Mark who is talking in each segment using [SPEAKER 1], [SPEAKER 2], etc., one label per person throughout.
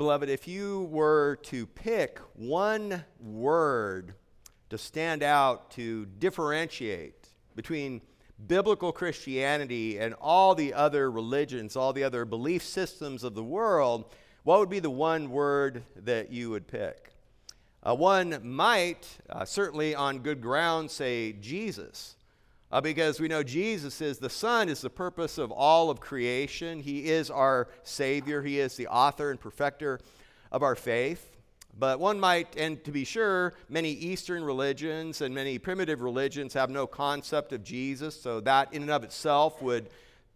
[SPEAKER 1] Beloved, if you were to pick one word to stand out to differentiate between biblical Christianity and all the other religions, all the other belief systems of the world, what would be the one word that you would pick? Uh, one might, uh, certainly on good ground, say Jesus. Uh, because we know Jesus is the Son, is the purpose of all of creation. He is our Savior. He is the author and perfecter of our faith. But one might, and to be sure, many Eastern religions and many primitive religions have no concept of Jesus, so that in and of itself would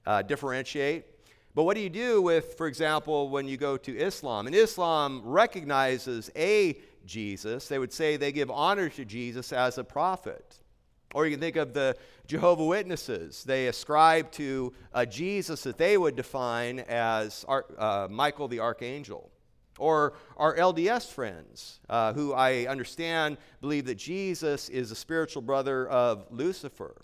[SPEAKER 1] uh, differentiate. But what do you do with, for example, when you go to Islam? And Islam recognizes a Jesus. They would say they give honor to Jesus as a prophet. Or you can think of the Jehovah Witnesses. They ascribe to a Jesus that they would define as uh, Michael the Archangel. Or our LDS friends, uh, who I understand believe that Jesus is the spiritual brother of Lucifer.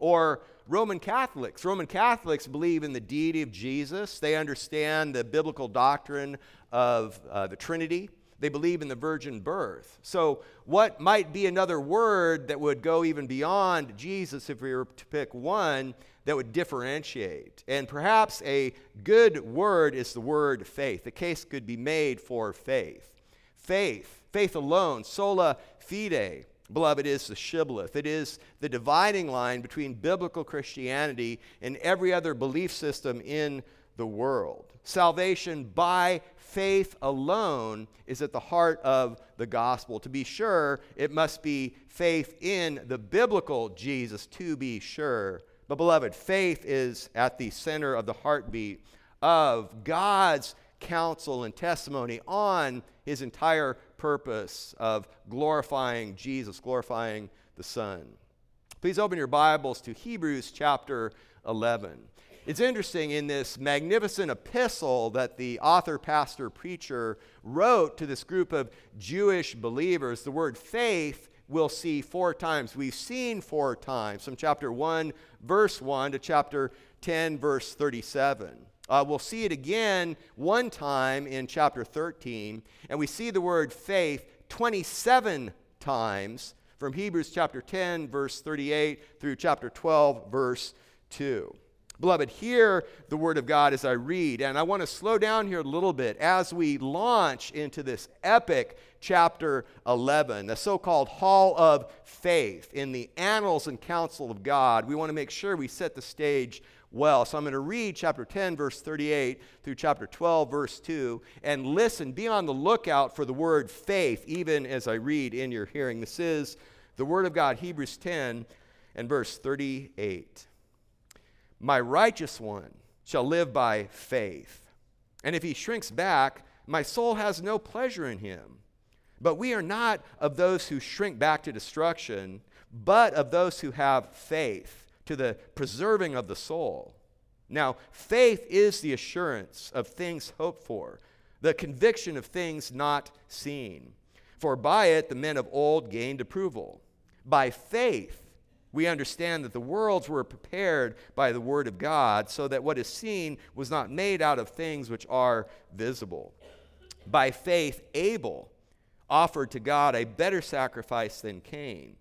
[SPEAKER 1] Or Roman Catholics. Roman Catholics believe in the deity of Jesus. They understand the biblical doctrine of uh, the Trinity. They believe in the virgin birth. So, what might be another word that would go even beyond Jesus if we were to pick one that would differentiate? And perhaps a good word is the word faith. The case could be made for faith. Faith, faith alone, sola fide, beloved, is the shibboleth. It is the dividing line between biblical Christianity and every other belief system in the world. Salvation by faith alone is at the heart of the gospel. To be sure, it must be faith in the biblical Jesus, to be sure. But, beloved, faith is at the center of the heartbeat of God's counsel and testimony on his entire purpose of glorifying Jesus, glorifying the Son. Please open your Bibles to Hebrews chapter 11. It's interesting in this magnificent epistle that the author, pastor, preacher wrote to this group of Jewish believers, the word faith we'll see four times. We've seen four times from chapter 1, verse 1 to chapter 10, verse 37. Uh, we'll see it again one time in chapter 13, and we see the word faith 27 times from Hebrews chapter 10, verse 38 through chapter 12, verse 2. Beloved, hear the word of God as I read. And I want to slow down here a little bit as we launch into this epic chapter 11, the so called Hall of Faith in the annals and counsel of God. We want to make sure we set the stage well. So I'm going to read chapter 10, verse 38 through chapter 12, verse 2, and listen, be on the lookout for the word faith, even as I read in your hearing. This is the word of God, Hebrews 10 and verse 38. My righteous one shall live by faith. And if he shrinks back, my soul has no pleasure in him. But we are not of those who shrink back to destruction, but of those who have faith to the preserving of the soul. Now, faith is the assurance of things hoped for, the conviction of things not seen. For by it the men of old gained approval. By faith, we understand that the worlds were prepared by the Word of God, so that what is seen was not made out of things which are visible. By faith, Abel offered to God a better sacrifice than Cain,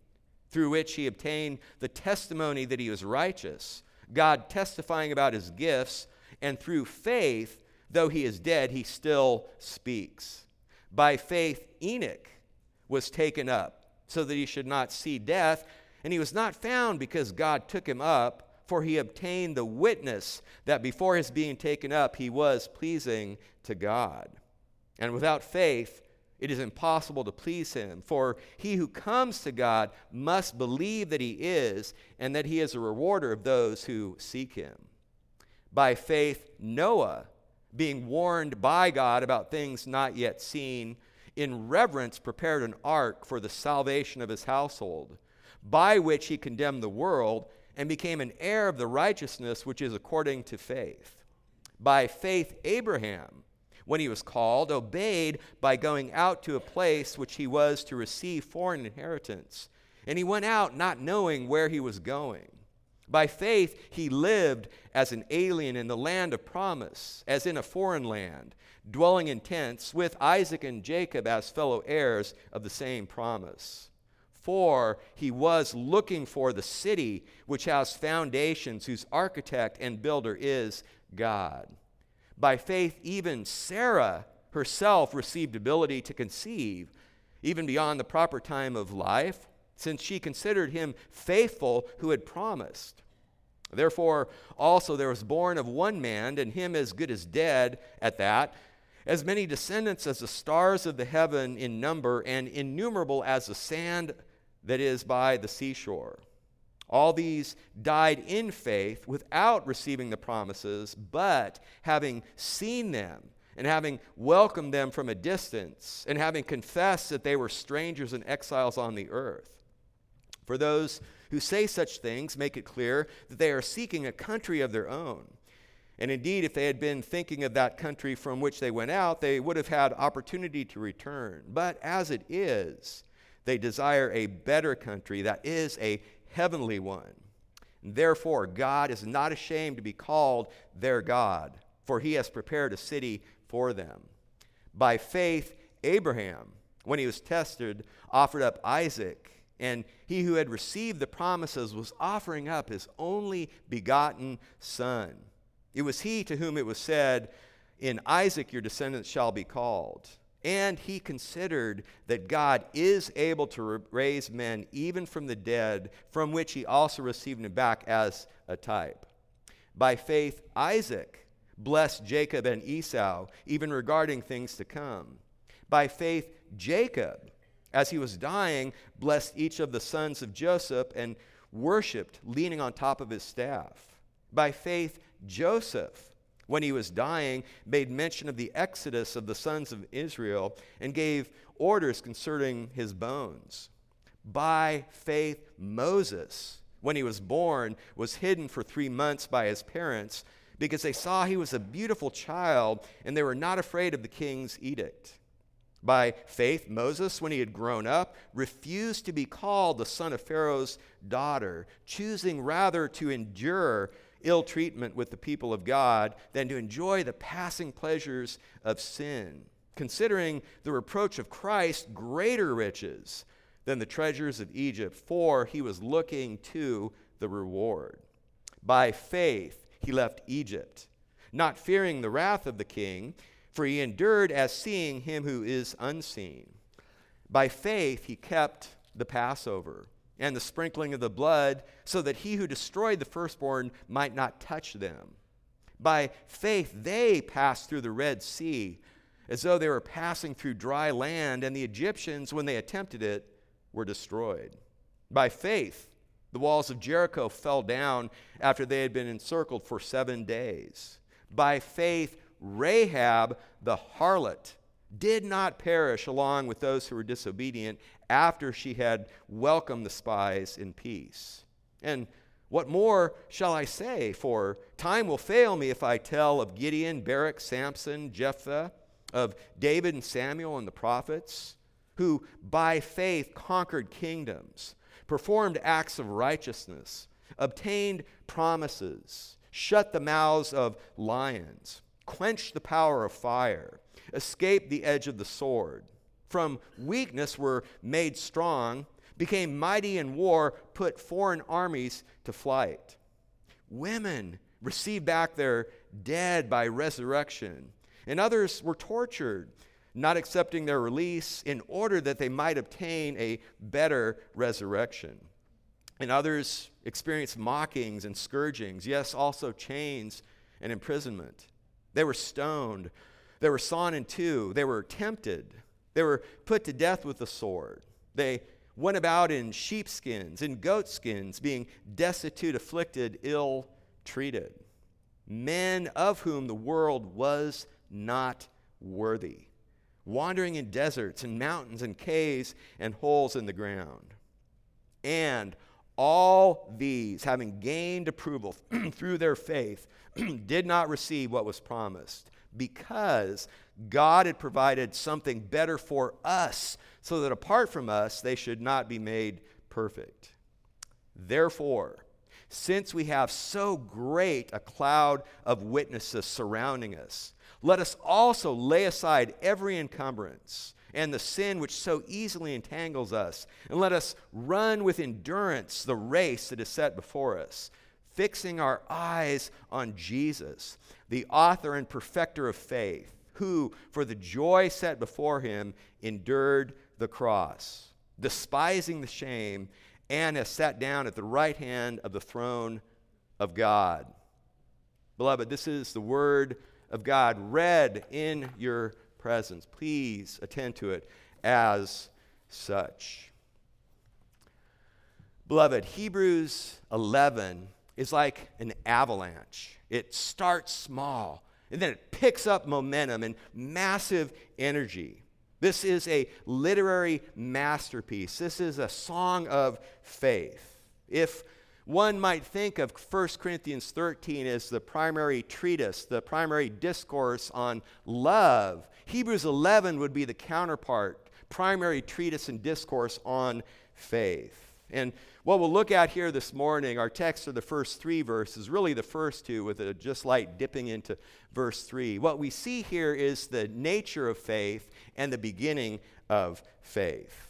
[SPEAKER 1] through which he obtained the testimony that he was righteous, God testifying about his gifts, and through faith, though he is dead, he still speaks. By faith, Enoch was taken up so that he should not see death and he was not found because God took him up, for he obtained the witness that before his being taken up, he was pleasing to God. And without faith, it is impossible to please him. For he who comes to God must believe that he is, and that he is a rewarder of those who seek him. By faith, Noah, being warned by God about things not yet seen, in reverence prepared an ark for the salvation of his household by which he condemned the world and became an heir of the righteousness which is according to faith. By faith, Abraham, when he was called, obeyed by going out to a place which he was to receive for an inheritance. And he went out not knowing where he was going. By faith, he lived as an alien in the land of promise, as in a foreign land, dwelling in tents with Isaac and Jacob as fellow heirs of the same promise. For he was looking for the city which has foundations, whose architect and builder is God. By faith, even Sarah herself received ability to conceive, even beyond the proper time of life since she considered him faithful who had promised. Therefore, also there was born of one man, and him as good as dead at that, as many descendants as the stars of the heaven in number, and innumerable as the sand that is by the seashore. All these died in faith without receiving the promises, but having seen them and having welcomed them from a distance, and having confessed that they were strangers and exiles on the earth. For those who say such things make it clear that they are seeking a country of their own. And indeed, if they had been thinking of that country from which they went out, they would have had opportunity to return. But as it is, they desire a better country that is a heavenly one. Therefore, God is not ashamed to be called their God, for he has prepared a city for them. By faith, Abraham, when he was tested, offered up Isaac. And he who had received the promises was offering up his only begotten son. It was he to whom it was said, In Isaac your descendants shall be called. And he considered that God is able to raise men even from the dead, from which he also received him back as a type. By faith, Isaac blessed Jacob and Esau, even regarding things to come. By faith, Jacob as he was dying, blessed each of the sons of Joseph and worshiped, leaning on top of his staff. By faith, Joseph, when he was dying, made mention of the exodus of the sons of Israel and gave orders concerning his bones. By faith, Moses, when he was born, was hidden for three months by his parents because they saw he was a beautiful child and they were not afraid of the king's edict. By faith, Moses, when he had grown up, refused to be called the son of Pharaoh's daughter, choosing rather to endure ill treatment with the people of God than to enjoy the passing pleasures of sin, considering the reproach of Christ greater riches than the treasures of Egypt, for he was looking to the reward. By faith, he left Egypt, not fearing the wrath of the king for he endured as seeing him who is unseen. By faith, he kept the Passover and the sprinkling of the blood, so that he who destroyed the firstborn might not touch them. By faith, they passed through the Red Sea as though they were passing through dry land, and the Egyptians, when they attempted it, were destroyed. By faith, the walls of Jericho fell down after they had been encircled for seven days. By faith, Rahab the harlot did not perish along with those who were disobedient after she had welcomed the spies in peace. And what more shall I say? For time will fail me if I tell of Gideon, Barak, Samson, Jephthah, of David and Samuel and the prophets, who by faith conquered kingdoms, performed acts of righteousness, obtained promises, shut the mouths of lions quenched the power of fire, escaped the edge of the sword. From weakness were made strong, became mighty in war, put foreign armies to flight. Women received back their dead by resurrection, and others were tortured, not accepting their release in order that they might obtain a better resurrection. And others experienced mockings and scourgings, yes, also chains and imprisonment. They were stoned. They were sawn in two. They were tempted. They were put to death with the sword. They went about in sheepskins, in goatskins, being destitute, afflicted, ill treated. Men of whom the world was not worthy, wandering in deserts and mountains and caves and holes in the ground. And all these, having gained approval through their faith, did not receive what was promised because God had provided something better for us, so that apart from us, they should not be made perfect. Therefore, since we have so great a cloud of witnesses surrounding us, let us also lay aside every encumbrance and the sin which so easily entangles us, and let us run with endurance the race that is set before us, fixing our eyes on Jesus, the author and perfecter of faith, who, for the joy set before him, endured the cross, despising the shame and has sat down at the right hand of the throne of God. Beloved, this is the word of God read in your presence. Please attend to it as such. Beloved, Hebrews 11 is like an avalanche. It starts small and then it picks up momentum and massive energy. This is a literary masterpiece. This is a song of faith. If one might think of 1 Corinthians 13 as the primary treatise, the primary discourse on love, Hebrews 11 would be the counterpart, primary treatise and discourse on faith. And what we'll look at here this morning, our text are the first three verses, really the first two, with a just light dipping into verse three. What we see here is the nature of faith and the beginning of faith.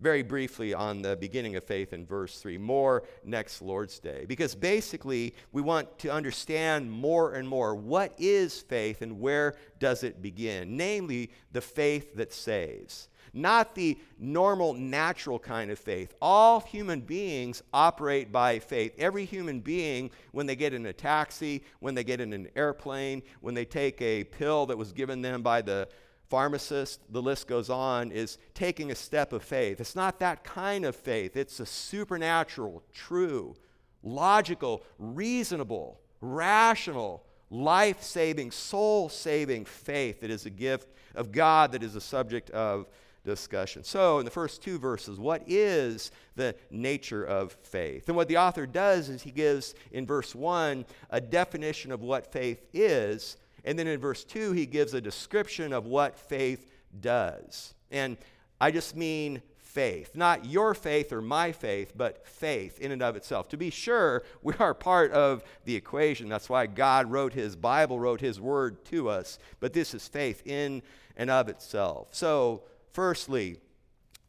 [SPEAKER 1] Very briefly on the beginning of faith in verse 3, more next Lord's Day. Because basically, we want to understand more and more what is faith and where does it begin, namely, the faith that saves not the normal, natural kind of faith. All human beings operate by faith. Every human being, when they get in a taxi, when they get in an airplane, when they take a pill that was given them by the pharmacist, the list goes on, is taking a step of faith. It's not that kind of faith, it's a supernatural, true, logical, reasonable, rational, life saving, soul saving faith that is a gift of God that is a subject of discussion. So, in the first two verses, what is the nature of faith? And what the author does is he gives in verse 1 a definition of what faith is, and then in verse 2 he gives a description of what faith does. And I just mean faith, not your faith or my faith, but faith in and of itself. To be sure, we are part of the equation. That's why God wrote his Bible, wrote his word to us. But this is faith in and of itself. So, Firstly,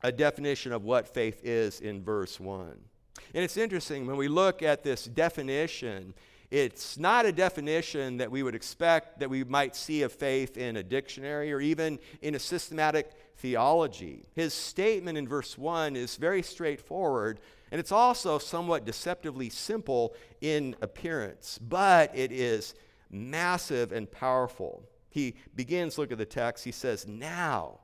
[SPEAKER 1] a definition of what faith is in verse 1. And it's interesting when we look at this definition, it's not a definition that we would expect that we might see of faith in a dictionary or even in a systematic theology. His statement in verse 1 is very straightforward, and it's also somewhat deceptively simple in appearance, but it is massive and powerful. He begins, look at the text, he says, Now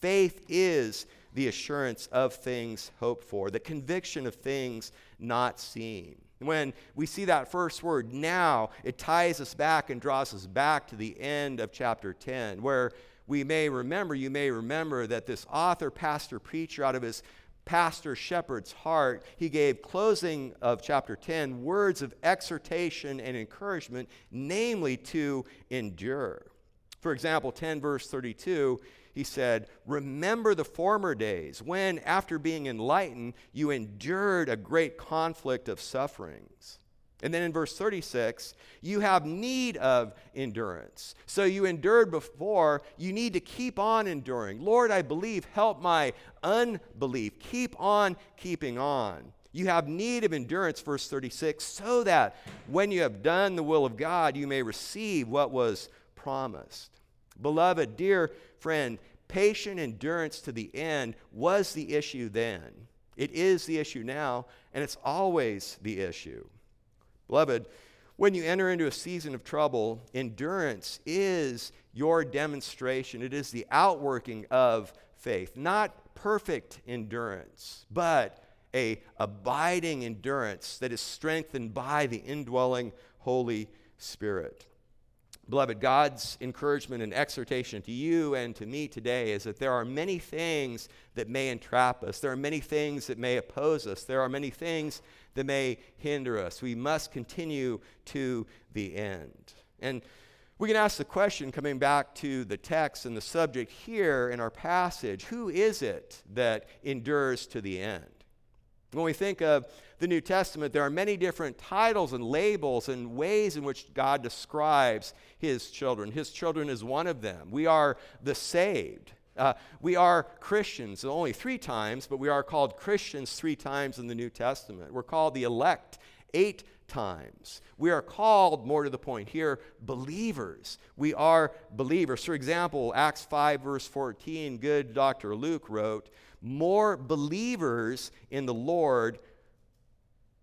[SPEAKER 1] Faith is the assurance of things hoped for, the conviction of things not seen. When we see that first word, now, it ties us back and draws us back to the end of chapter 10, where we may remember, you may remember that this author, pastor, preacher, out of his pastor shepherd's heart, he gave closing of chapter 10 words of exhortation and encouragement, namely to endure. For example, 10 verse 32, he said, Remember the former days when, after being enlightened, you endured a great conflict of sufferings. And then in verse 36, you have need of endurance. So you endured before, you need to keep on enduring. Lord, I believe, help my unbelief. Keep on keeping on. You have need of endurance, verse 36, so that when you have done the will of God, you may receive what was promised. Beloved, dear friend, patient endurance to the end was the issue then. It is the issue now, and it's always the issue. Beloved, when you enter into a season of trouble, endurance is your demonstration. It is the outworking of faith. Not perfect endurance, but a abiding endurance that is strengthened by the indwelling Holy Spirit. Beloved, God's encouragement and exhortation to you and to me today is that there are many things that may entrap us. There are many things that may oppose us. There are many things that may hinder us. We must continue to the end. And we can ask the question, coming back to the text and the subject here in our passage who is it that endures to the end? When we think of the New Testament, there are many different titles and labels and ways in which God describes his children. His children is one of them. We are the saved. Uh, we are Christians only three times, but we are called Christians three times in the New Testament. We're called the elect eight times. We are called, more to the point here, believers. We are believers. For example, Acts 5, verse 14, good Dr. Luke wrote, More believers in the Lord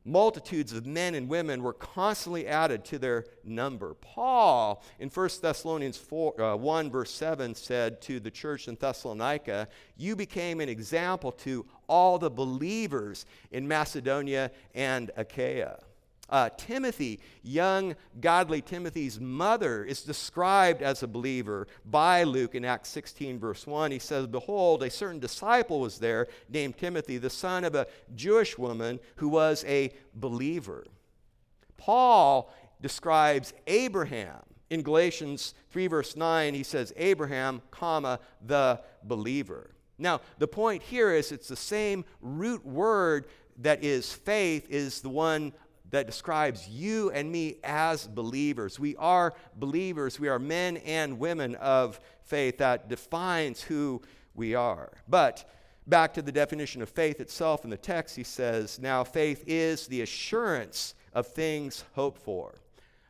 [SPEAKER 1] multitudes of men and women were constantly added to their number. Paul, in 1 Thessalonians 4, uh, 1, verse 7, said to the church in Thessalonica, You became an example to all the believers in Macedonia and Achaia. Uh, Timothy, young, godly Timothy's mother, is described as a believer by Luke in Acts 16, verse 1. He says, Behold, a certain disciple was there named Timothy, the son of a Jewish woman who was a believer. Paul describes Abraham. In Galatians 3, verse 9, he says, Abraham, comma, the believer. Now, the point here is it's the same root word that is faith, is the one that describes you and me as believers. We are believers. We are men and women of faith. That defines who we are. But back to the definition of faith itself in the text, he says, Now faith is the assurance of things hoped for.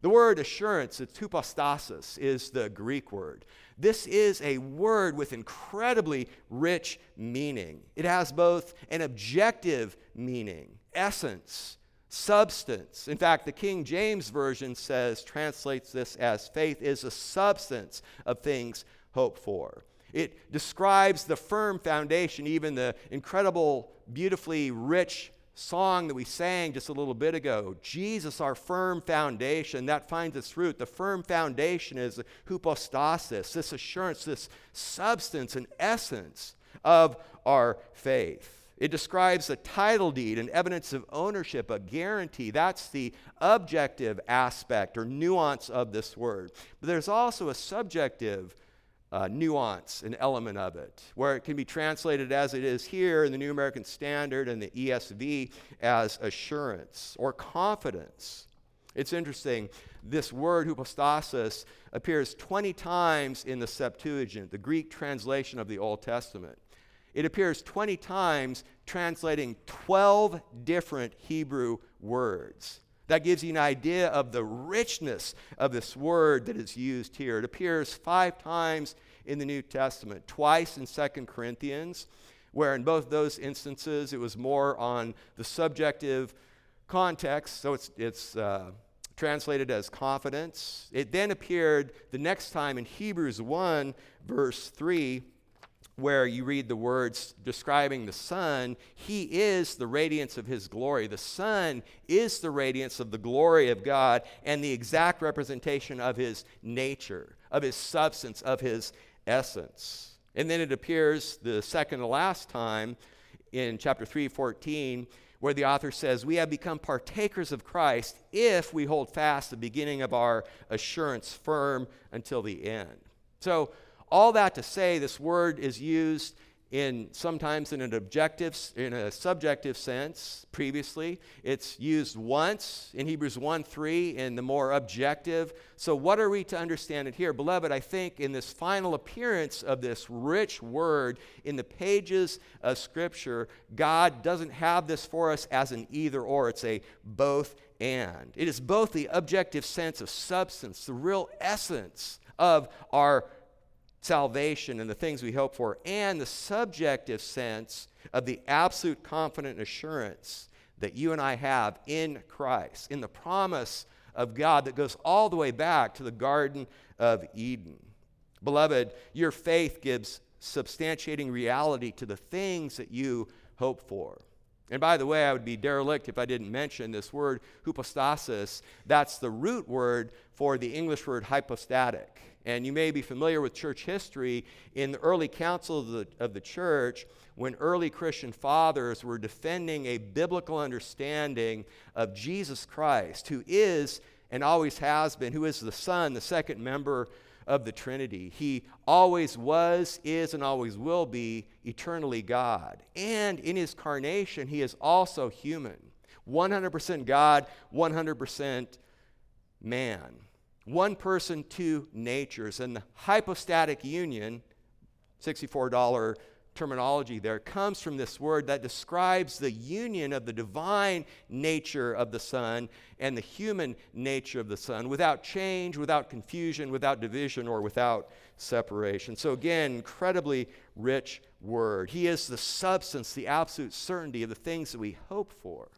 [SPEAKER 1] The word assurance, it's hypostasis, is the Greek word. This is a word with incredibly rich meaning. It has both an objective meaning, essence, substance. In fact, the King James Version says, translates this as faith is a substance of things hoped for. It describes the firm foundation, even the incredible, beautifully rich song that we sang just a little bit ago. Jesus, our firm foundation, that finds its root. The firm foundation is hypostasis, this assurance, this substance and essence of our faith. It describes a title deed, an evidence of ownership, a guarantee. That's the objective aspect or nuance of this word. But there's also a subjective uh, nuance, an element of it, where it can be translated as it is here in the New American Standard and the ESV as assurance or confidence. It's interesting. This word, hypostasis, appears 20 times in the Septuagint, the Greek translation of the Old Testament. It appears 20 times, translating 12 different Hebrew words. That gives you an idea of the richness of this word that is used here. It appears five times in the New Testament, twice in Second Corinthians, where in both those instances it was more on the subjective context. So it's, it's uh, translated as confidence. It then appeared the next time in Hebrews 1, verse 3 where you read the words describing the Son, He is the radiance of His glory. The Son is the radiance of the glory of God and the exact representation of His nature, of His substance, of His essence. And then it appears the second to last time in chapter 3:14 where the author says, "We have become partakers of Christ if we hold fast the beginning of our assurance firm until the end." So all that to say, this word is used in sometimes in an objective in a subjective sense previously. It's used once in hebrews 1 3 in the more objective. So what are we to understand it here? Beloved i think in this final appearance of this rich word in the pages of scripture god doesn't have this for us as an either or. It's a both and. It is both the objective sense of substance the real essence of our salvation and the things we hope for, and the subjective sense of the absolute confident assurance that you and I have in Christ, in the promise of God that goes all the way back to the Garden of Eden. Beloved, your faith gives substantiating reality to the things that you hope for. And by the way, I would be derelict if I didn't mention this word, hypostasis. That's the root word for the English word hypostatic. And you may be familiar with church history. In the early council of the, of the church, when early Christian fathers were defending a biblical understanding of Jesus Christ, who is and always has been, who is the Son, the second member of the Trinity. He always was, is, and always will be eternally God. And in his carnation, he is also human. 100% God, 100% man. One person, two natures. And the hypostatic union, $64 terminology there comes from this word that describes the union of the divine nature of the Son and the human nature of the Son without change, without confusion, without division, or without separation. So, again, incredibly rich word. He is the substance, the absolute certainty of the things that we hope for.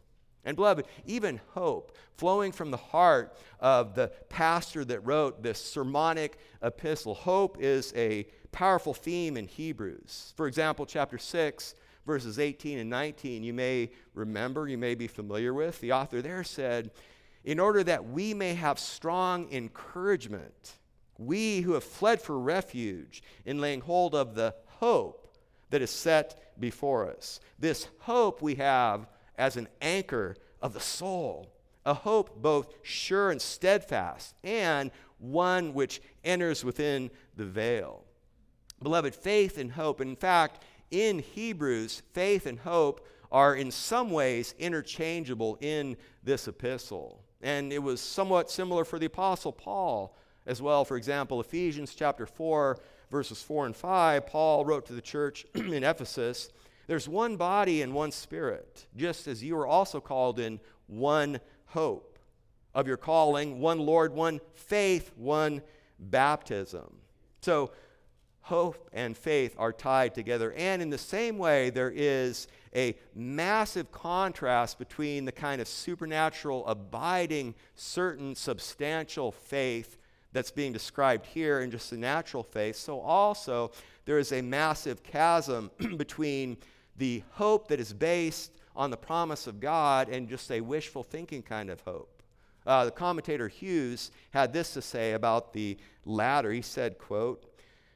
[SPEAKER 1] And, beloved, even hope flowing from the heart of the pastor that wrote this sermonic epistle, hope is a powerful theme in Hebrews. For example, chapter 6, verses 18 and 19, you may remember, you may be familiar with. The author there said, In order that we may have strong encouragement, we who have fled for refuge in laying hold of the hope that is set before us. This hope we have as an anchor of the soul, a hope both sure and steadfast, and one which enters within the veil. Beloved, faith and hope, in fact, in Hebrews, faith and hope are in some ways interchangeable in this epistle. And it was somewhat similar for the Apostle Paul as well. For example, Ephesians chapter 4, verses 4 and 5, Paul wrote to the church in Ephesus There's one body and one spirit, just as you are also called in one hope of your calling, one Lord, one faith, one baptism. So, hope and faith are tied together. And in the same way, there is a massive contrast between the kind of supernatural, abiding, certain, substantial faith that's being described here and just the natural faith. So, also, there is a massive chasm between the hope that is based on the promise of God and just a wishful thinking kind of hope. Uh, the commentator Hughes had this to say about the latter. He said, quote,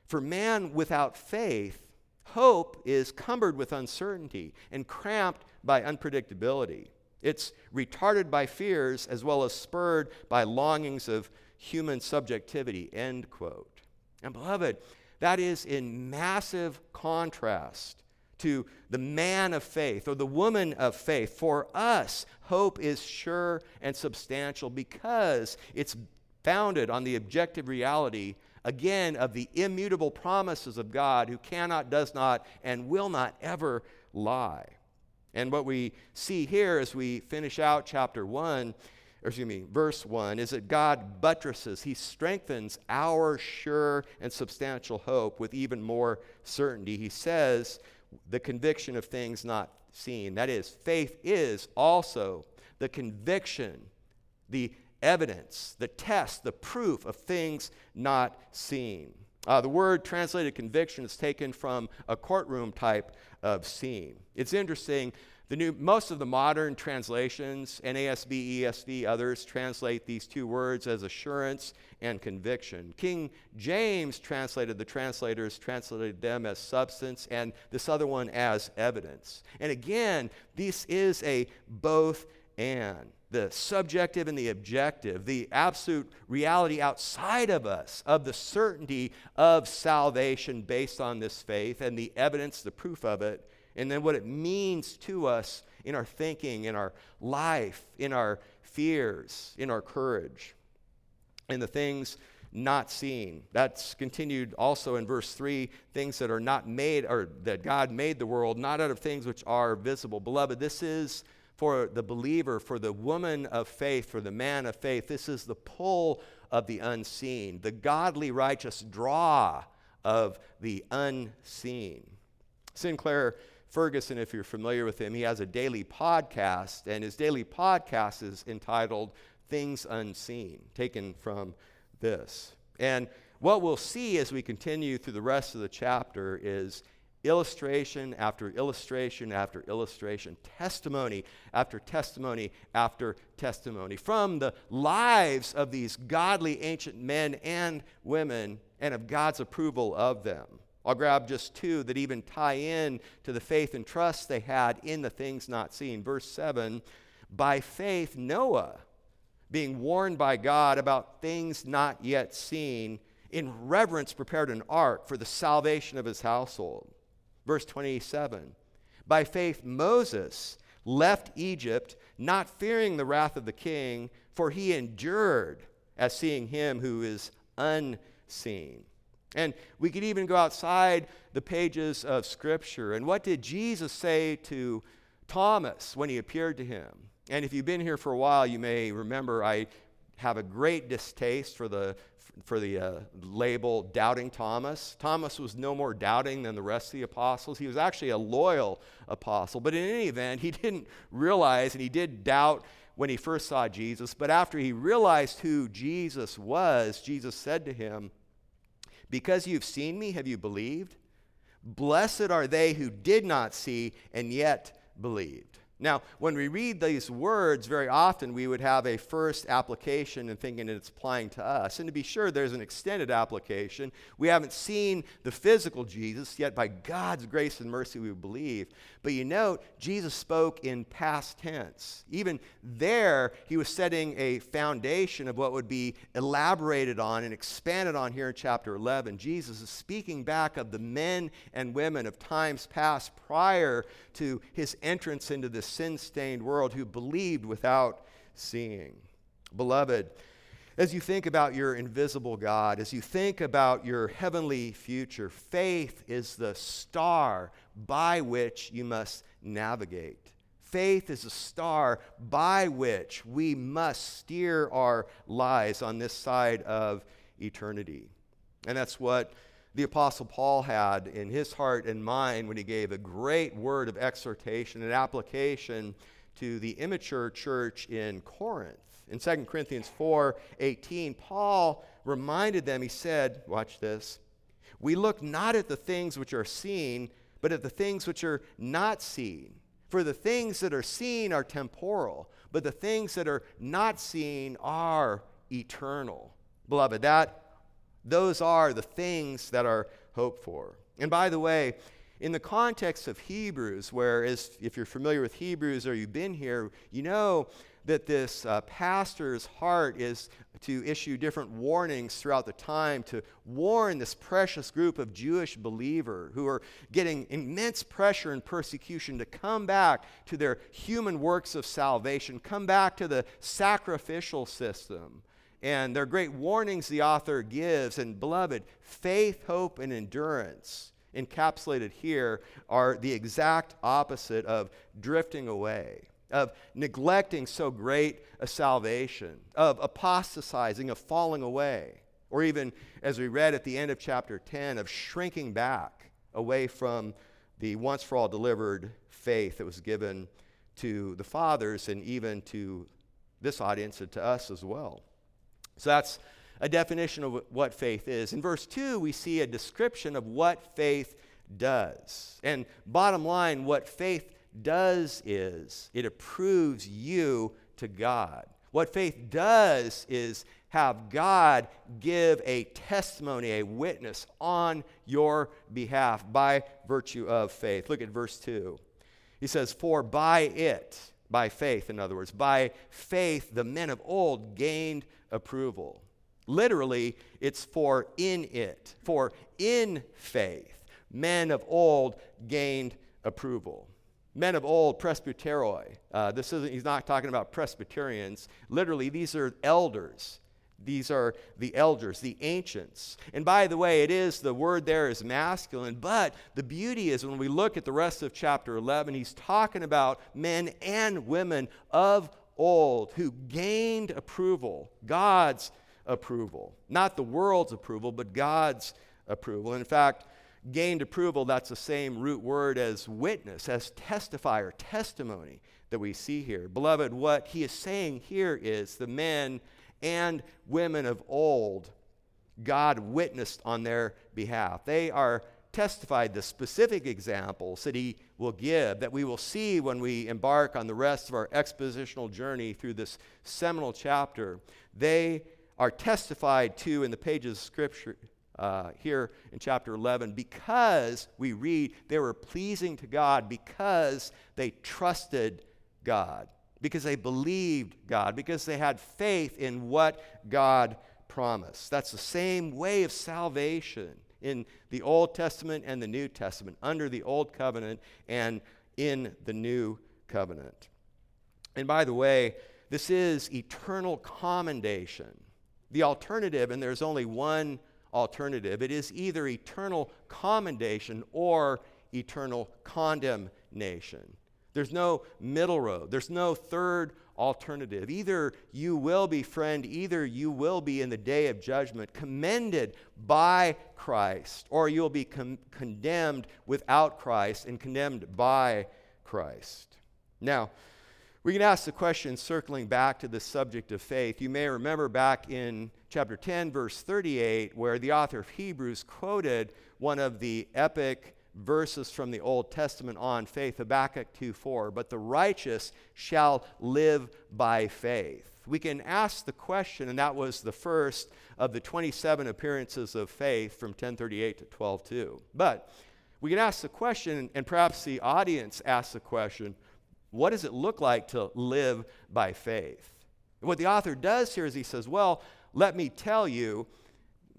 [SPEAKER 1] for man without faith, hope is cumbered with uncertainty and cramped by unpredictability. It's retarded by fears as well as spurred by longings of human subjectivity. End quote. And beloved, that is in massive contrast to the man of faith or the woman of faith. For us, hope is sure and substantial because it's founded on the objective reality again of the immutable promises of God who cannot, does not, and will not ever lie. And what we see here as we finish out chapter 1, or excuse me, verse 1, is that God buttresses, He strengthens our sure and substantial hope with even more certainty. He says, the conviction of things not seen. That is, faith is also the conviction, the evidence, the test, the proof of things not seen. Uh, the word translated conviction is taken from a courtroom type of scene. It's interesting. The new, most of the modern translations, NASB, ESV, others, translate these two words as assurance and conviction. King James translated, the translators translated them as substance, and this other one as evidence. And again, this is a both and the subjective and the objective, the absolute reality outside of us of the certainty of salvation based on this faith and the evidence, the proof of it, and then what it means to us in our thinking, in our life, in our fears, in our courage, in the things not seen. That's continued also in verse 3 things that are not made, or that God made the world, not out of things which are visible. Beloved, this is for the believer, for the woman of faith, for the man of faith. This is the pull of the unseen, the godly, righteous draw of the unseen. Sinclair Ferguson, if you're familiar with him, he has a daily podcast, and his daily podcast is entitled Things Unseen, taken from this. And what we'll see as we continue through the rest of the chapter is illustration after illustration after illustration, testimony after testimony after testimony from the lives of these godly ancient men and women and of God's approval of them. I'll grab just two that even tie in to the faith and trust they had in the things not seen. Verse 7 By faith, Noah, being warned by God about things not yet seen, in reverence prepared an ark for the salvation of his household. Verse 27 By faith, Moses, left Egypt, not fearing the wrath of the king, for he endured as seeing him who is unseen. And we could even go outside the pages of Scripture. And what did Jesus say to Thomas when he appeared to him? And if you've been here for a while, you may remember I have a great distaste for the for the uh, label doubting Thomas. Thomas was no more doubting than the rest of the apostles. He was actually a loyal apostle. But in any event, he didn't realize, and he did doubt when he first saw Jesus. But after he realized who Jesus was, Jesus said to him, Because you've seen me, have you believed? Blessed are they who did not see and yet believed. Now, when we read these words, very often we would have a first application and thinking that it's applying to us. And to be sure, there's an extended application. We haven't seen the physical Jesus, yet by God's grace and mercy we believe. But you note, Jesus spoke in past tense. Even there, he was setting a foundation of what would be elaborated on and expanded on here in chapter 11. Jesus is speaking back of the men and women of times past prior to his entrance into this sin stained world who believed without seeing. Beloved, as you think about your invisible God, as you think about your heavenly future, faith is the star by which you must navigate. Faith is a star by which we must steer our lives on this side of eternity. And that's what the Apostle Paul had in his heart and mind when he gave a great word of exhortation and application to the immature church in Corinth. In 2 Corinthians 4 18, Paul reminded them, he said, Watch this. We look not at the things which are seen, but at the things which are not seen. For the things that are seen are temporal, but the things that are not seen are eternal. Beloved, that those are the things that are hoped for. And by the way, in the context of Hebrews, where if you're familiar with Hebrews or you've been here, you know that this uh, pastor's heart is to issue different warnings throughout the time to warn this precious group of Jewish believers who are getting immense pressure and persecution to come back to their human works of salvation, come back to the sacrificial system. And there are great warnings the author gives. And, beloved, faith, hope, and endurance, encapsulated here, are the exact opposite of drifting away, of neglecting so great a salvation, of apostatizing, of falling away, or even, as we read at the end of chapter 10, of shrinking back away from the once for all delivered faith that was given to the fathers and even to this audience and to us as well. So that's a definition of what faith is. In verse 2, we see a description of what faith does. And bottom line, what faith does is it approves you to God. What faith does is have God give a testimony, a witness on your behalf by virtue of faith. Look at verse 2. He says, For by it, by faith, in other words, by faith, the men of old gained approval. Literally, it's for in it, for in faith, men of old gained approval. Men of old, presbyteroi. Uh, this isn't, he's not talking about Presbyterians. Literally, these are elders. These are the elders, the ancients. And by the way, it is, the word there is masculine, but the beauty is when we look at the rest of chapter 11, he's talking about men and women of old who gained approval, God's approval. Not the world's approval, but God's approval. In fact, gained approval, that's the same root word as witness, as testify or testimony that we see here. Beloved, what he is saying here is the men and women of old, God witnessed on their behalf. They are testified the specific examples that he will give that we will see when we embark on the rest of our expositional journey through this seminal chapter. They are testified to in the pages of Scripture uh, here in chapter 11 because we read they were pleasing to God because they trusted God, because they believed God, because they had faith in what God promised. That's the same way of salvation in the Old Testament and the New Testament, under the Old Covenant and in the New covenant. And by the way, this is eternal commendation. The alternative, and there's only one alternative, it is either eternal commendation or eternal condemnation. There's no middle road, there's no third alternative. Either you will be, friend, either you will be in the day of judgment commended by Christ, or you'll be con- condemned without Christ and condemned by Christ. Now, we can ask the question, circling back to the subject of faith. You may remember back in chapter 10, verse 38, where the author of Hebrews quoted one of the epic verses from the Old Testament on faith, Habakkuk 2 4. But the righteous shall live by faith. We can ask the question, and that was the first of the 27 appearances of faith from 1038 to 12:2. But we can ask the question, and perhaps the audience asks the question, what does it look like to live by faith? What the author does here is he says, well, let me tell you,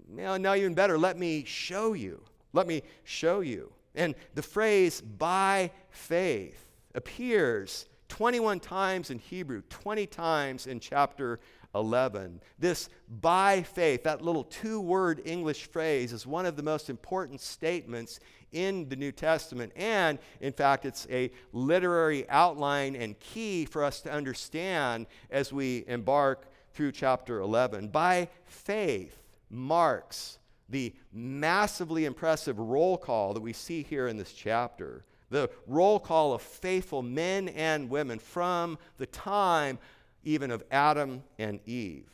[SPEAKER 1] know, now even better, let me show you. Let me show you. And the phrase by faith appears 21 times in Hebrew, 20 times in chapter 11. This by faith, that little two word English phrase, is one of the most important statements in the New Testament. And in fact, it's a literary outline and key for us to understand as we embark through chapter 11. By faith marks the massively impressive roll call that we see here in this chapter. The roll call of faithful men and women from the time even of Adam and Eve.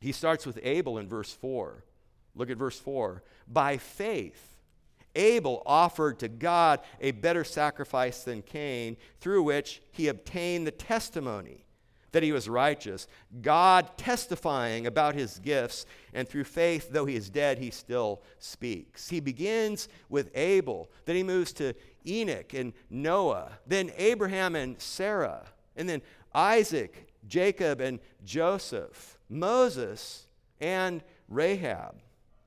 [SPEAKER 1] He starts with Abel in verse 4. Look at verse 4. By faith, Abel offered to God a better sacrifice than Cain, through which he obtained the testimony that he was righteous, God testifying about his gifts, and through faith, though he is dead, he still speaks. He begins with Abel, then he moves to Enoch and Noah, then Abraham and Sarah, and then Isaac, Jacob and Joseph, Moses and Rahab.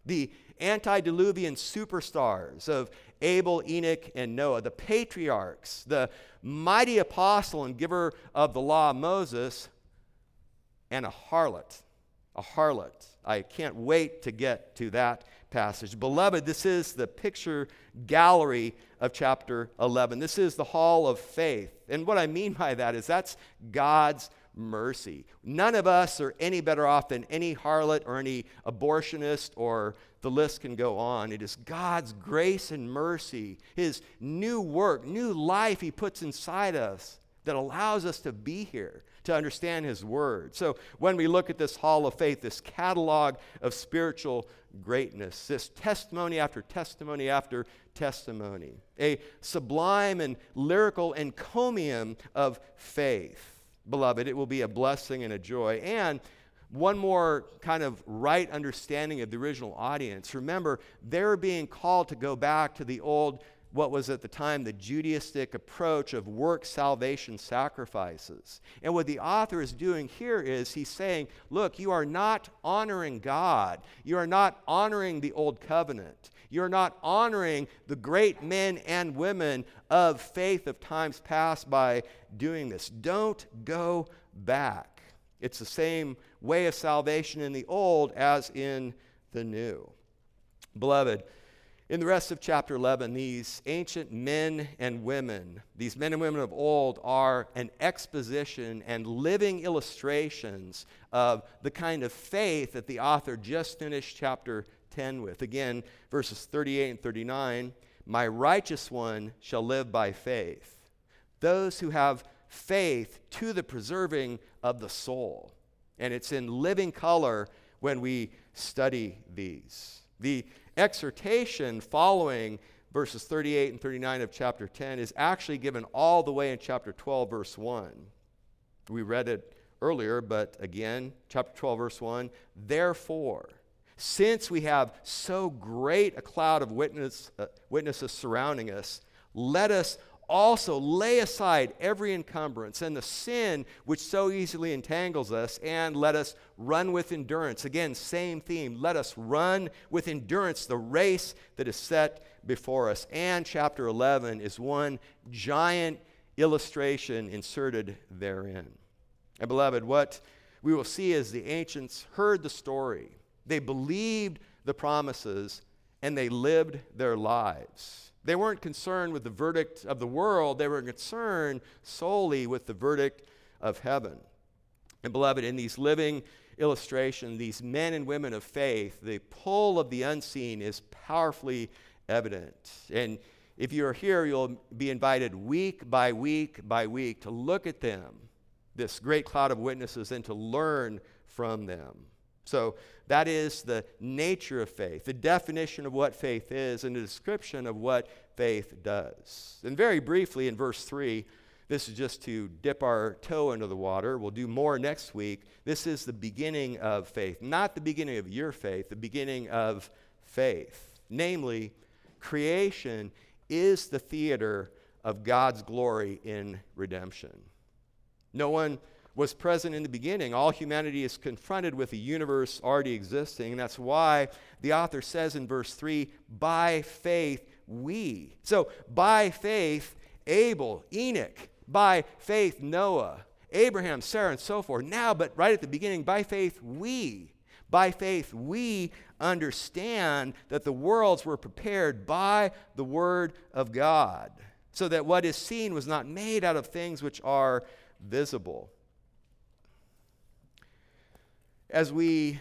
[SPEAKER 1] The antediluvian superstars of Abel, Enoch, and Noah, the patriarchs, the mighty apostle and giver of the law, Moses, and a harlot. A harlot. I can't wait to get to that passage. Beloved, this is the picture gallery of chapter 11. This is the hall of faith. And what I mean by that is that's God's mercy. None of us are any better off than any harlot or any abortionist, or the list can go on. It is God's grace and mercy, His new work, new life He puts inside us that allows us to be here to understand His Word. So when we look at this hall of faith, this catalog of spiritual greatness, this testimony after testimony after testimony, a sublime and lyrical encomium of faith beloved, it will be a blessing and a joy. And one more kind of right understanding of the original audience. Remember, they're being called to go back to the old, what was at the time the Judaistic approach of work salvation sacrifices. And what the author is doing here is he's saying, look, you are not honoring God, you are not honoring the old covenant. You're not honoring the great men and women of faith of times past by doing this. Don't go back. It's the same way of salvation in the old as in the new. Beloved, in the rest of chapter 11, these ancient men and women, these men and women of old, are an exposition and living illustrations of the kind of faith that the author just finished chapter 10 with. Again, verses 38 and 39 My righteous one shall live by faith. Those who have faith to the preserving of the soul. And it's in living color when we study these. The exhortation following verses 38 and 39 of chapter 10 is actually given all the way in chapter 12, verse 1. We read it earlier, but again, chapter 12, verse 1 Therefore, since we have so great a cloud of witness, uh, witnesses surrounding us, let us also lay aside every encumbrance and the sin which so easily entangles us, and let us run with endurance. Again, same theme. Let us run with endurance the race that is set before us. And chapter 11 is one giant illustration inserted therein. And beloved, what we will see is the ancients heard the story, they believed the promises, and they lived their lives. They weren't concerned with the verdict of the world, they were concerned solely with the verdict of heaven. And beloved, in these living illustrations, these men and women of faith, the pull of the unseen is powerfully evident. And if you're here, you'll be invited week by week by week to look at them, this great cloud of witnesses, and to learn from them. So that is the nature of faith, the definition of what faith is, and the description of what faith does. And very briefly, in verse 3, this is just to dip our toe into the water. We'll do more next week. This is the beginning of faith, not the beginning of your faith, the beginning of faith. Namely, creation is the theater of God's glory in redemption. No one was present in the beginning. All humanity is confronted with a universe already existing. And that's why the author says in verse 3 by faith we. So, by faith, Abel, Enoch, by faith, Noah, Abraham, Sarah, and so forth. Now, but right at the beginning, by faith, we. By faith, we understand that the worlds were prepared by the Word of God, so that what is seen was not made out of things which are visible. As we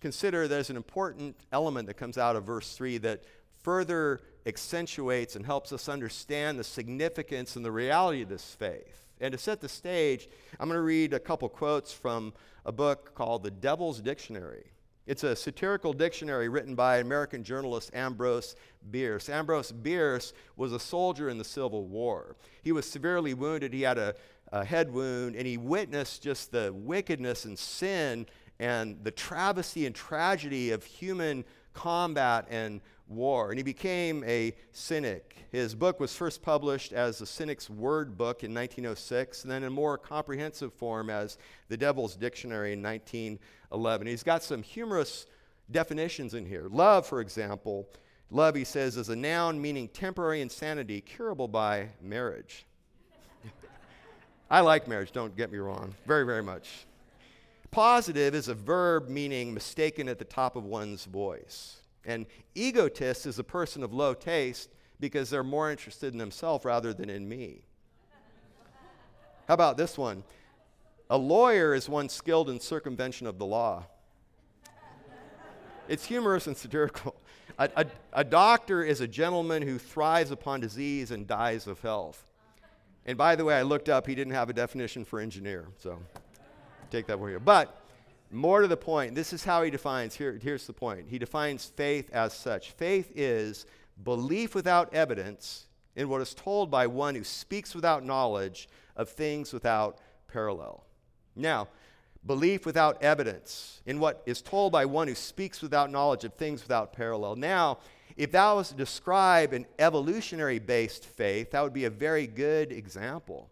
[SPEAKER 1] consider, there's an important element that comes out of verse 3 that further accentuates and helps us understand the significance and the reality of this faith. And to set the stage, I'm going to read a couple quotes from a book called The Devil's Dictionary. It's a satirical dictionary written by American journalist Ambrose Bierce. Ambrose Bierce was a soldier in the Civil War. He was severely wounded, he had a, a head wound, and he witnessed just the wickedness and sin and the travesty and tragedy of human combat and war. And he became a cynic. His book was first published as the Cynic's Word Book in 1906, and then in more comprehensive form as The Devil's Dictionary in 1911. He's got some humorous definitions in here. Love, for example, love, he says, is a noun meaning temporary insanity curable by marriage. I like marriage, don't get me wrong, very, very much. Positive is a verb meaning mistaken at the top of one's voice. And egotist is a person of low taste because they're more interested in themselves rather than in me. How about this one? A lawyer is one skilled in circumvention of the law. It's humorous and satirical. A, a, a, doctor is a gentleman who thrives upon disease and dies of health. And by the way, I looked up, he didn't have a definition for engineer, so take that with you. But more to the point, this is how he defines, here, here's the point. He defines faith as such faith is belief without evidence in what is told by one who speaks without knowledge of things without parallel. Now, belief without evidence in what is told by one who speaks without knowledge of things without parallel. Now, if that was to describe an evolutionary based faith, that would be a very good example.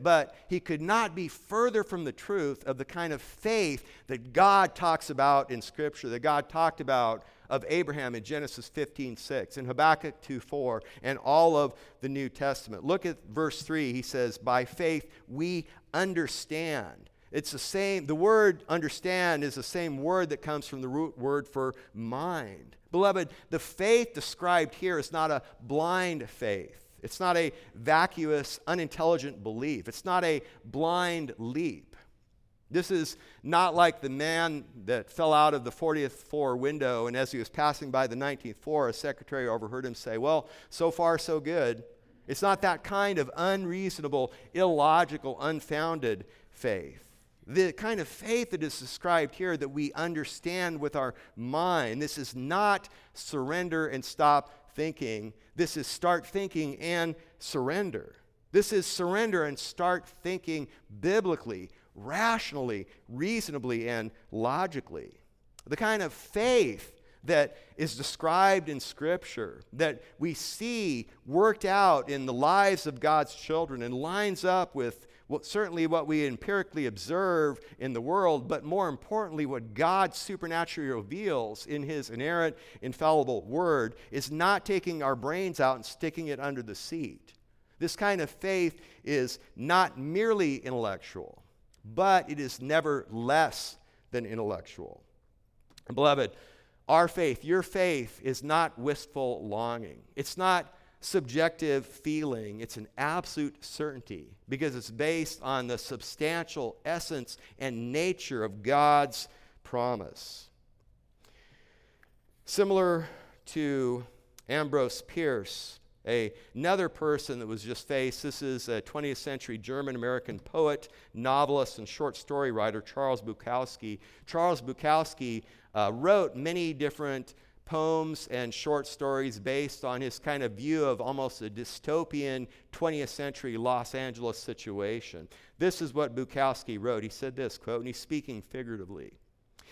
[SPEAKER 1] But he could not be further from the truth of the kind of faith that God talks about in Scripture, that God talked about of Abraham in Genesis 15 6, and Habakkuk 2 4, and all of the New Testament. Look at verse 3. He says, By faith we understand. It's the same, the word understand is the same word that comes from the root word for mind. Beloved, the faith described here is not a blind faith. It's not a vacuous, unintelligent belief. It's not a blind leap. This is not like the man that fell out of the 40th floor window, and as he was passing by the 19th floor, a secretary overheard him say, Well, so far, so good. It's not that kind of unreasonable, illogical, unfounded faith. The kind of faith that is described here that we understand with our mind. This is not surrender and stop thinking. This is start thinking and surrender. This is surrender and start thinking biblically, rationally, reasonably, and logically. The kind of faith that is described in Scripture, that we see worked out in the lives of God's children and lines up with well, certainly what we empirically observe in the world, but more importantly, what God supernaturally reveals in His inerrant, infallible Word is not taking our brains out and sticking it under the seat. This kind of faith is not merely intellectual, but it is never less than intellectual. beloved, our faith, your faith, is not wistful longing. It's not subjective feeling, it's an absolute certainty because it's based on the substantial essence and nature of God's promise. Similar to Ambrose Bierce, a, another person that was just faced. This is a 20th century German American poet, novelist, and short story writer, Charles Bukowski. Charles Bukowski uh, wrote many different poems and short stories based on his kind of view of almost a dystopian 20th century Los Angeles situation. This is what Bukowski wrote. He said this quote, and he's speaking figuratively.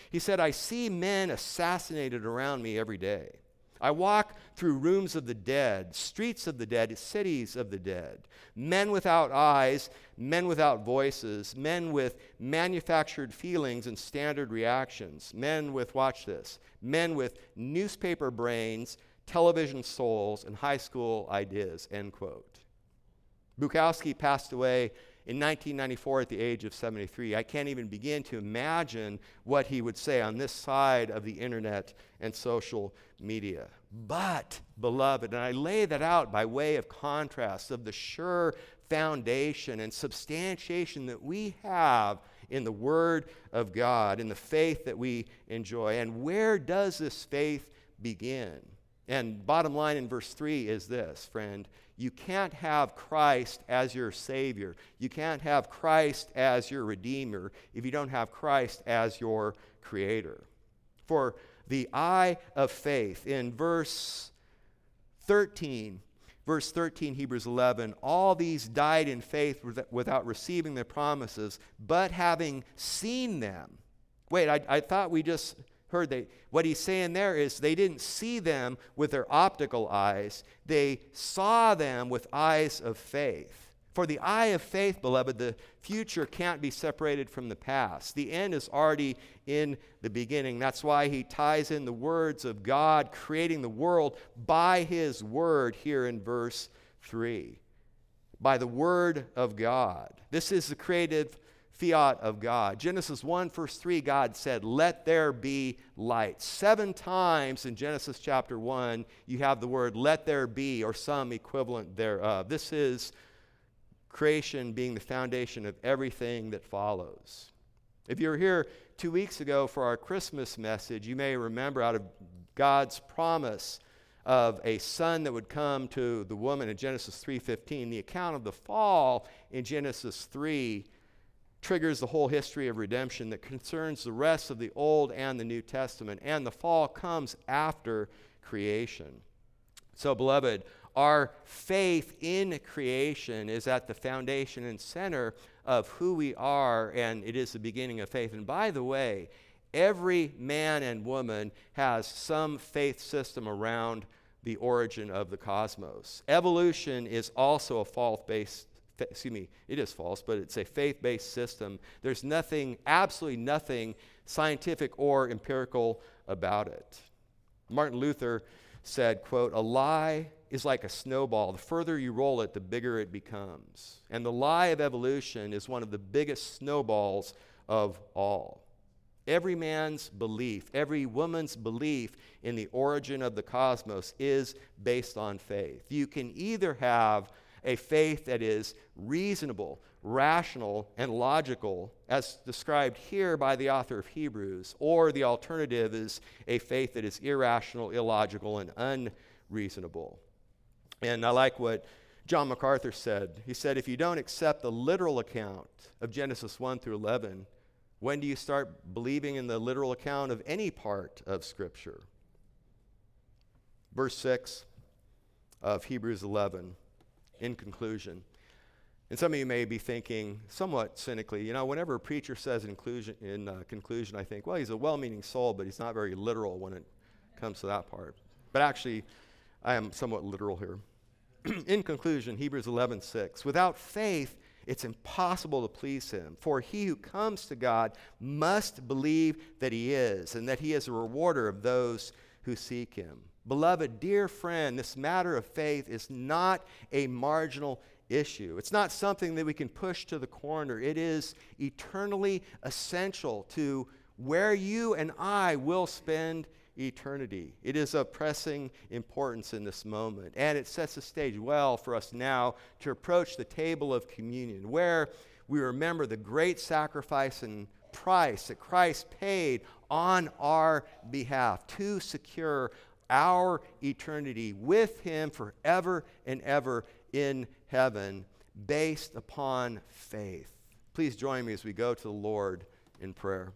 [SPEAKER 1] He said, I see men assassinated around me every day. I walk through rooms of the dead, streets of the dead, cities of the dead. Men without eyes, men without voices, men with manufactured feelings and standard reactions. Men with, watch this, men with newspaper brains, television souls, and high school ideas, end quote. Bukowski passed away in 1994 at the age of 73. I can't even begin to imagine what he would say on this side of the internet and social media. But, beloved, and I lay that out by way of contrast of the sure foundation and substantiation that we have in the Word of God, in the faith that we enjoy. And where does this faith begin? And bottom line in verse 3 is this, friend you can't have Christ as your Savior. You can't have Christ as your Redeemer if you don't have Christ as your Creator. For the eye of faith, in verse 13, verse 13, Hebrews 11, all these died in faith without receiving the promises, but having seen them. Wait, I, I thought we just heard they what he's saying there is they didn't see them with their optical eyes. They saw them with eyes of faith. For the eye of faith beloved the future can't be separated from the past. The end is already in the beginning. That's why he ties in the words of god creating the world by his word here in verse 3 by the word of god. This is the creative fiat of God. Genesis 1, verse 3, God said, Let there be light. Seven times in Genesis chapter 1, you have the word let there be or some equivalent thereof. This is creation being the foundation of everything that follows. If you were here two weeks ago for our Christmas message, you may remember out of God's promise of a son that would come to the woman in Genesis 3:15 the account of the fall in Genesis 3 triggers the whole history of redemption that concerns the rest of the Old and the New Testament. And the fall comes after creation. So, beloved, our faith in creation is at the foundation and center of who we are, and it is the beginning of faith. And by the way, every man and woman has some faith system around the origin of the cosmos. Evolution is also a faith based excuse me, it is false, but it's a faith based system. There's nothing, absolutely nothing scientific or empirical about it. Martin Luther said, quote, a lie is like a snowball. The further you roll it, the bigger it becomes. And the lie of evolution is one of the biggest snowballs of all. Every man's belief, every woman's belief in the origin of the cosmos is based on faith. You can either have a faith that is reasonable, rational, and logical, as described here by the author of Hebrews, or the alternative is a faith that is irrational, illogical, and unreasonable. And I like what John MacArthur said. He said, if you don't accept the literal account of Genesis 1 through 11, when do you start believing in the literal account of any part of Scripture? Verse 6 of Hebrews 11 in conclusion. And some of you may be thinking, somewhat cynically, you know, whenever a preacher says inclusion, in uh, conclusion, I think, well, he's a well meaning soul, but he's not very literal when it comes to that part. But actually, I am somewhat literal here. in conclusion, Hebrews 11 6. Without faith, it's impossible to please him. For he who comes to God must believe that he is, and that he is a rewarder of those who seek him. Beloved, dear friend, this matter of faith is not a marginal issue. It's not something that we can push to the corner. It is eternally essential to where you and I will spend eternity. It is of pressing importance in this moment. And it sets the stage well for us now to approach the table of communion, where we remember the great sacrifice and price that Christ paid on our behalf to secure our eternity with Him forever and ever in heaven based upon faith. Please join me as we go to the Lord in prayer.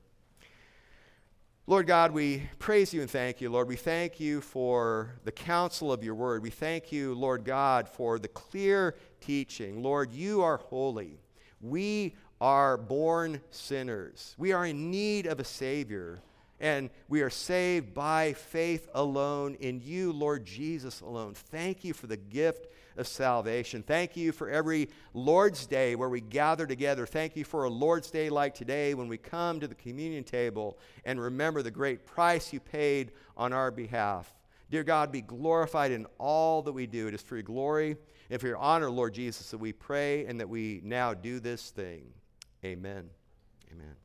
[SPEAKER 1] Lord God, we praise you and thank you, Lord. We thank you for the counsel of your word. We thank you, Lord God, for the clear teaching. Lord, you are holy. We are born sinners. We are in need of a Savior. And we are saved by faith alone in you, Lord Jesus alone. Thank you for the gift of salvation. Thank you for every Lord's Day where we gather together. Thank you for a Lord's Day like today when we come to the communion table and remember the great price you paid on our behalf. Dear God, be glorified in all that we do. It is for your glory and for your honor, Lord Jesus, that we pray and that we now do this thing. Amen. Amen.